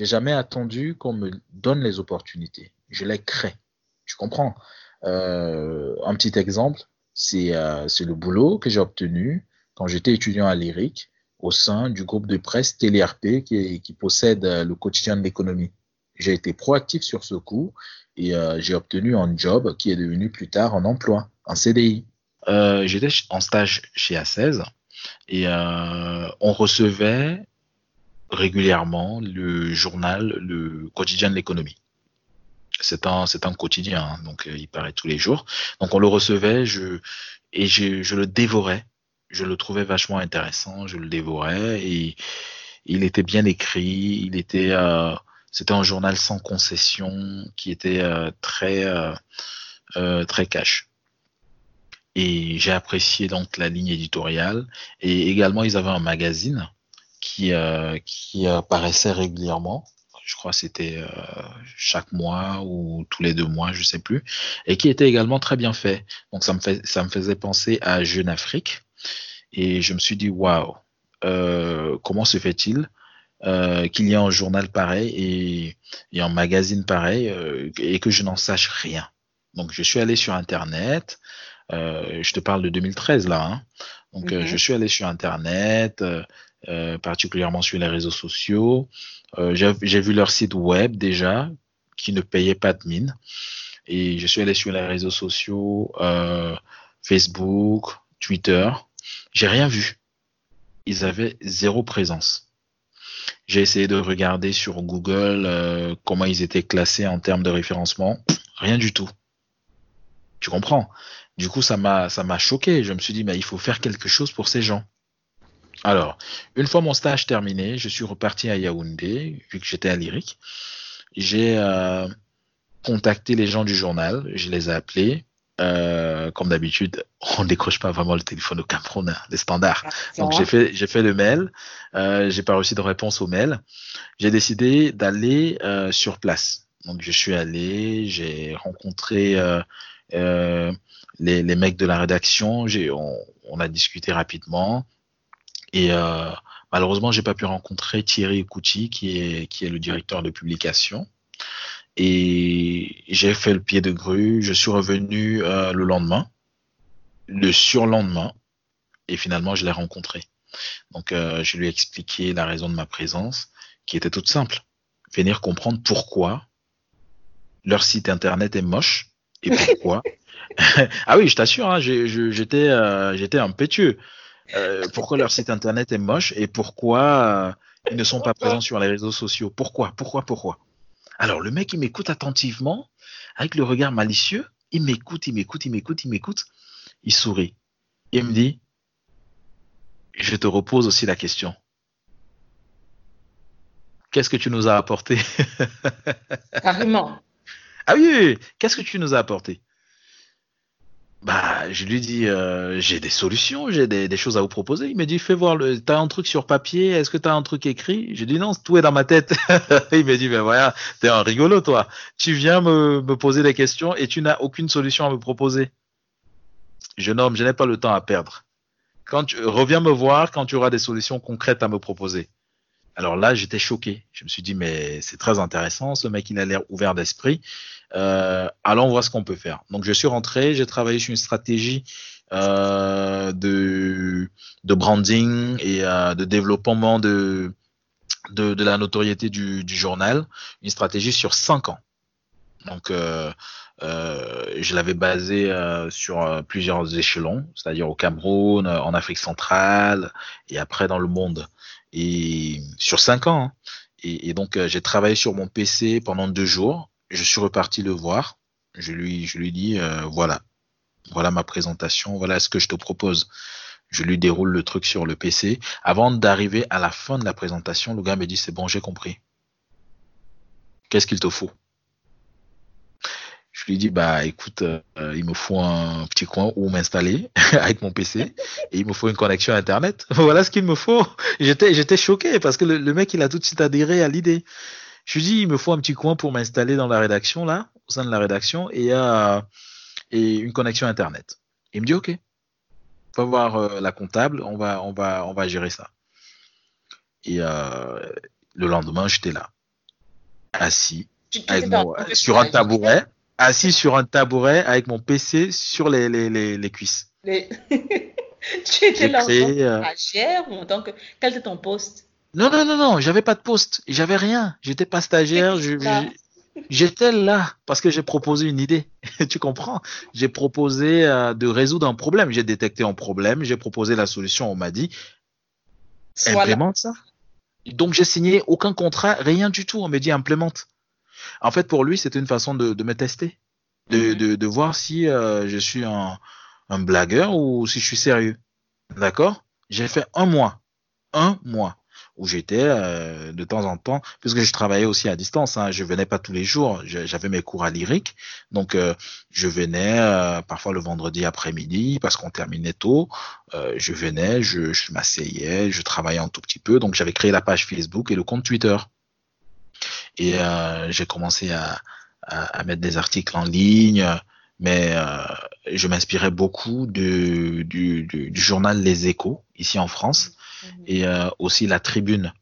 J'ai jamais attendu qu'on me donne les opportunités. Je les crée. Tu comprends? Euh, Un petit exemple, c'est euh, le boulot que j'ai obtenu quand j'étais étudiant à l'IRIC au sein du groupe de presse TélérP qui, qui possède euh, le quotidien de l'économie. J'ai été proactif sur ce coup et j'ai obtenu un job qui est devenu plus tard un emploi, un CDI. J'étais en stage chez A16 et on recevait régulièrement le journal, le quotidien de l'économie. C'est un, c'est un quotidien, hein, donc il paraît tous les jours. Donc on le recevait, je, et je, je le dévorais je le trouvais vachement intéressant, je le dévorais et il était bien écrit, il était euh, c'était un journal sans concession qui était euh, très euh, très cash. Et j'ai apprécié donc la ligne éditoriale et également ils avaient un magazine qui qui apparaissait régulièrement. Je crois que c'était chaque mois ou tous les deux mois, je sais plus, et qui était également très bien fait. Donc ça me fait ça me faisait penser à Jeune Afrique et je me suis dit, waouh, euh, comment se fait-il euh, qu'il y ait un journal pareil et, un magazine pareil euh, et que je n'en sache rien. Donc je suis allé sur Internet, je te parle de 2013 là, hein. donc je suis allé sur Internet, particulièrement sur les réseaux sociaux, j'ai vu leur site web déjà qui ne payait pas de mine et je suis allé sur les réseaux sociaux, Facebook, Twitter, j'ai rien vu. Ils avaient zéro présence. J'ai essayé de regarder sur Google euh, comment ils étaient classés en termes de référencement. Rien du tout. Tu comprends? Du coup, ça m'a ça m'a choqué. Je me suis dit, mais il faut faire quelque chose pour ces gens. Alors, une fois mon stage terminé, je suis reparti à Yaoundé, vu que j'étais à Lyrique. J'ai euh, contacté les gens du journal, je les ai appelés euh, comme d'habitude, on ne décroche pas vraiment le téléphone au Cameroun, hein, les standards. Ah, Donc j'ai fait, j'ai fait le mail, euh, j'ai pas reçu de réponse au mail. J'ai décidé d'aller euh, sur place. Donc je suis allé, j'ai rencontré euh, euh, les, les, mecs de la rédaction, j'ai, on, on, a discuté rapidement et euh, malheureusement j'ai pas pu rencontrer Thierry Couty qui est qui est le directeur de publication. Et j'ai fait le pied de grue. Je suis revenu euh, le lendemain, le surlendemain, et finalement je l'ai rencontré. Donc euh, je lui ai expliqué la raison de ma présence, qui était toute simple. Venir comprendre pourquoi leur site internet est moche et pourquoi. ah oui, je t'assure, hein, j'étais euh, j'étais impétueux. Euh, pourquoi leur site internet est moche et pourquoi euh, ils ne sont pas présents sur les réseaux sociaux? Pourquoi? Pourquoi? Pourquoi? Alors le mec, il m'écoute attentivement, avec le regard malicieux, il m'écoute, il m'écoute, il m'écoute, il m'écoute, il sourit. Il me dit, je te repose aussi la question. Qu'est-ce que tu nous as apporté? Carrément. Ah oui, qu'est-ce que tu nous as apporté? Bah, je lui dis, euh, j'ai des solutions, j'ai des, choses à vous proposer. Il me dit, fais voir, le, t'as un truc sur papier, est-ce que t'as un truc écrit? Je dis non, tout est dans ma tête. il me dit, ben voilà, t'es un rigolo toi. Tu viens me, me poser des questions et tu n'as aucune solution à me proposer. Jeune homme, je n'ai pas le temps à perdre. Quand tu reviens me voir quand tu auras des solutions concrètes à me proposer. Alors là, j'étais choqué. Je me suis dit, mais c'est très intéressant, ce mec, il a l'air ouvert d'esprit. Euh, allons voir ce qu'on peut faire. Donc je suis rentré, j'ai travaillé sur une stratégie euh, de, branding et euh, de développement de, la notoriété du, journal, une stratégie sur cinq ans. Donc je l'avais basé euh, sur plusieurs échelons, c'est-à-dire au Cameroun, en Afrique centrale et après dans le monde. Et sur cinq ans. Hein. Et, donc j'ai travaillé sur mon PC pendant deux jours je suis reparti le voir. Je lui, je lui dis, euh, voilà, voilà ma présentation, voilà ce que je te propose. Je lui déroule le truc sur le PC. Avant d'arriver à la fin de la présentation, le gars me dit, c'est bon, j'ai compris. Qu'est-ce qu'il te faut? Lui dis, bah écoute, euh, il me faut un petit coin où m'installer avec mon PC et il me faut une connexion Internet. voilà ce qu'il me faut. J'étais, j'étais choqué parce que le, le mec, il a tout de suite adhéré à l'idée. Je lui dis, il me faut un petit coin pour m'installer dans la rédaction, là, au sein de la rédaction, et, euh, et une connexion Internet. Il me dit, OK, va voir euh, la comptable, on va, on, va, on va gérer ça. Et euh, le lendemain, j'étais là. assis sur un tabouret, assis sur un tabouret avec mon PC sur les, les, les, cuisses. tu étais là en tant que euh, stagiaire ou en tant que. Quel était ton poste? Non, non, non, non, j'avais pas de poste. J'avais rien. J'étais pas stagiaire. J'étais là parce que j'ai proposé une idée. tu comprends? J'ai proposé euh, de résoudre un problème. J'ai détecté un problème. J'ai proposé la solution. On m'a dit implémente ça. Donc j'ai signé aucun contrat, rien du tout. On me dit implémente. En fait, pour lui, c'était une façon de, me tester, de, mhm. de, voir si euh, je suis un, un blagueur ou si je suis sérieux. D'accord? J'ai fait un mois. Un mois où j'étais euh, de temps en temps, puisque je travaillais aussi à distance, hein, je venais pas tous les jours, j'avais mes cours à lyrique, donc euh, je venais euh, parfois le vendredi après-midi parce qu'on terminait tôt, je venais, je, je m'asseyais, je travaillais un tout petit peu, donc j'avais créé la page Facebook et le compte Twitter. Et j'ai commencé à, à, mettre des articles en ligne, mais je m'inspirais beaucoup du, du, du, journal Les Échos, ici en France, Mhm. et euh, aussi La Tribune,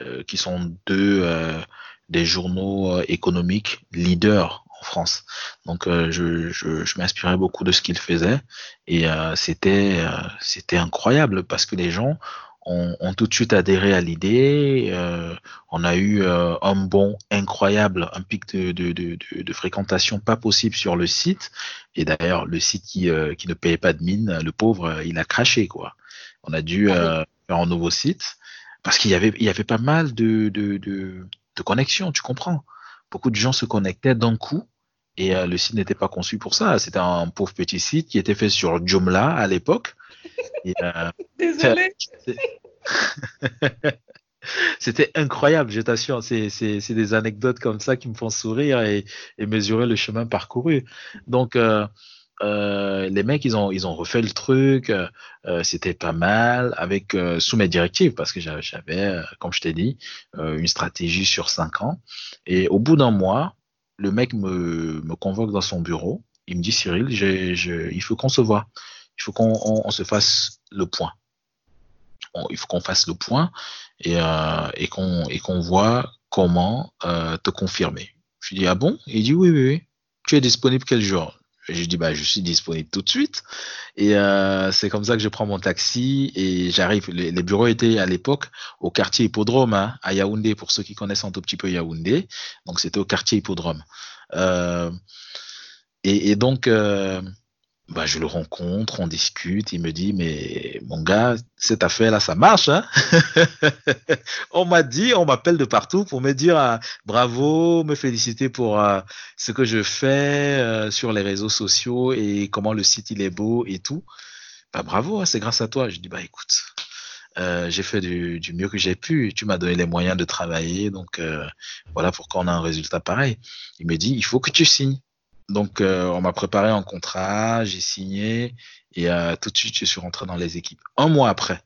euh, qui sont deux euh, des journaux économiques leaders en France. Donc je, je, je m'inspirais beaucoup de ce qu'ils faisaient et c'était c'était incroyable parce que les gens ont, ont, tout de suite adhéré à l'idée. Euh, on a eu euh, un bon incroyable, un pic de, de, de, de, fréquentation pas possible sur le site. Et d'ailleurs, le site qui, qui ne payait pas de mine, le pauvre, il a craché quoi. On a dû ah faire un nouveau site parce qu'il y avait, il y avait pas mal de, de, de, de connexions, tu comprends. Beaucoup de gens se connectaient d'un coup et euh, le site n'était pas conçu pour ça. C'était un pauvre petit site qui était fait sur Joomla à l'époque. Euh, Désolé. C'était incroyable, je t'assure. C'est, des anecdotes comme ça qui me font sourire et, et mesurer le chemin parcouru. Donc, euh, euh, les mecs, ils ont, ils ont refait le truc. Euh, c'était pas mal avec sous mes directives parce que j'avais, comme je t'ai dit, une stratégie sur cinq ans. Et au bout d'un mois, le mec me, me convoque dans son bureau. Il me dit Cyril, il faut qu'on se voit. Il faut qu'on on, se fasse le point. il faut qu'on fasse le point et, et qu'on voit comment te confirmer. Je lui dis ah bon? Il dit oui oui oui. Tu es disponible quel jour? Je dis bah je suis disponible tout de suite et euh, c'est comme ça que je prends mon taxi et j'arrive. Les, bureaux étaient à l'époque au quartier Hippodrome hein, à Yaoundé pour ceux qui connaissent un tout petit peu Yaoundé. Donc c'était au quartier Hippodrome. Euh, et, donc euh, bah, je le rencontre, on discute, il me dit, mais mon gars, cette affaire-là, ça marche. Hein? On m'a dit, on m'appelle de partout pour me dire ah, bravo, me féliciter pour euh, ce que je fais euh, sur les réseaux sociaux et comment le site il est beau et tout. Bah, bravo, hein, c'est grâce à toi. Je dis, bah écoute, euh, j'ai fait du, du, mieux que j'ai pu. Tu m'as donné les moyens de travailler, donc voilà pourquoi on a un résultat pareil. Il me dit, il faut que tu signes. Donc, euh, on m'a préparé un contrat, j'ai signé et euh, tout de suite, je suis rentré dans les équipes. Un mois après,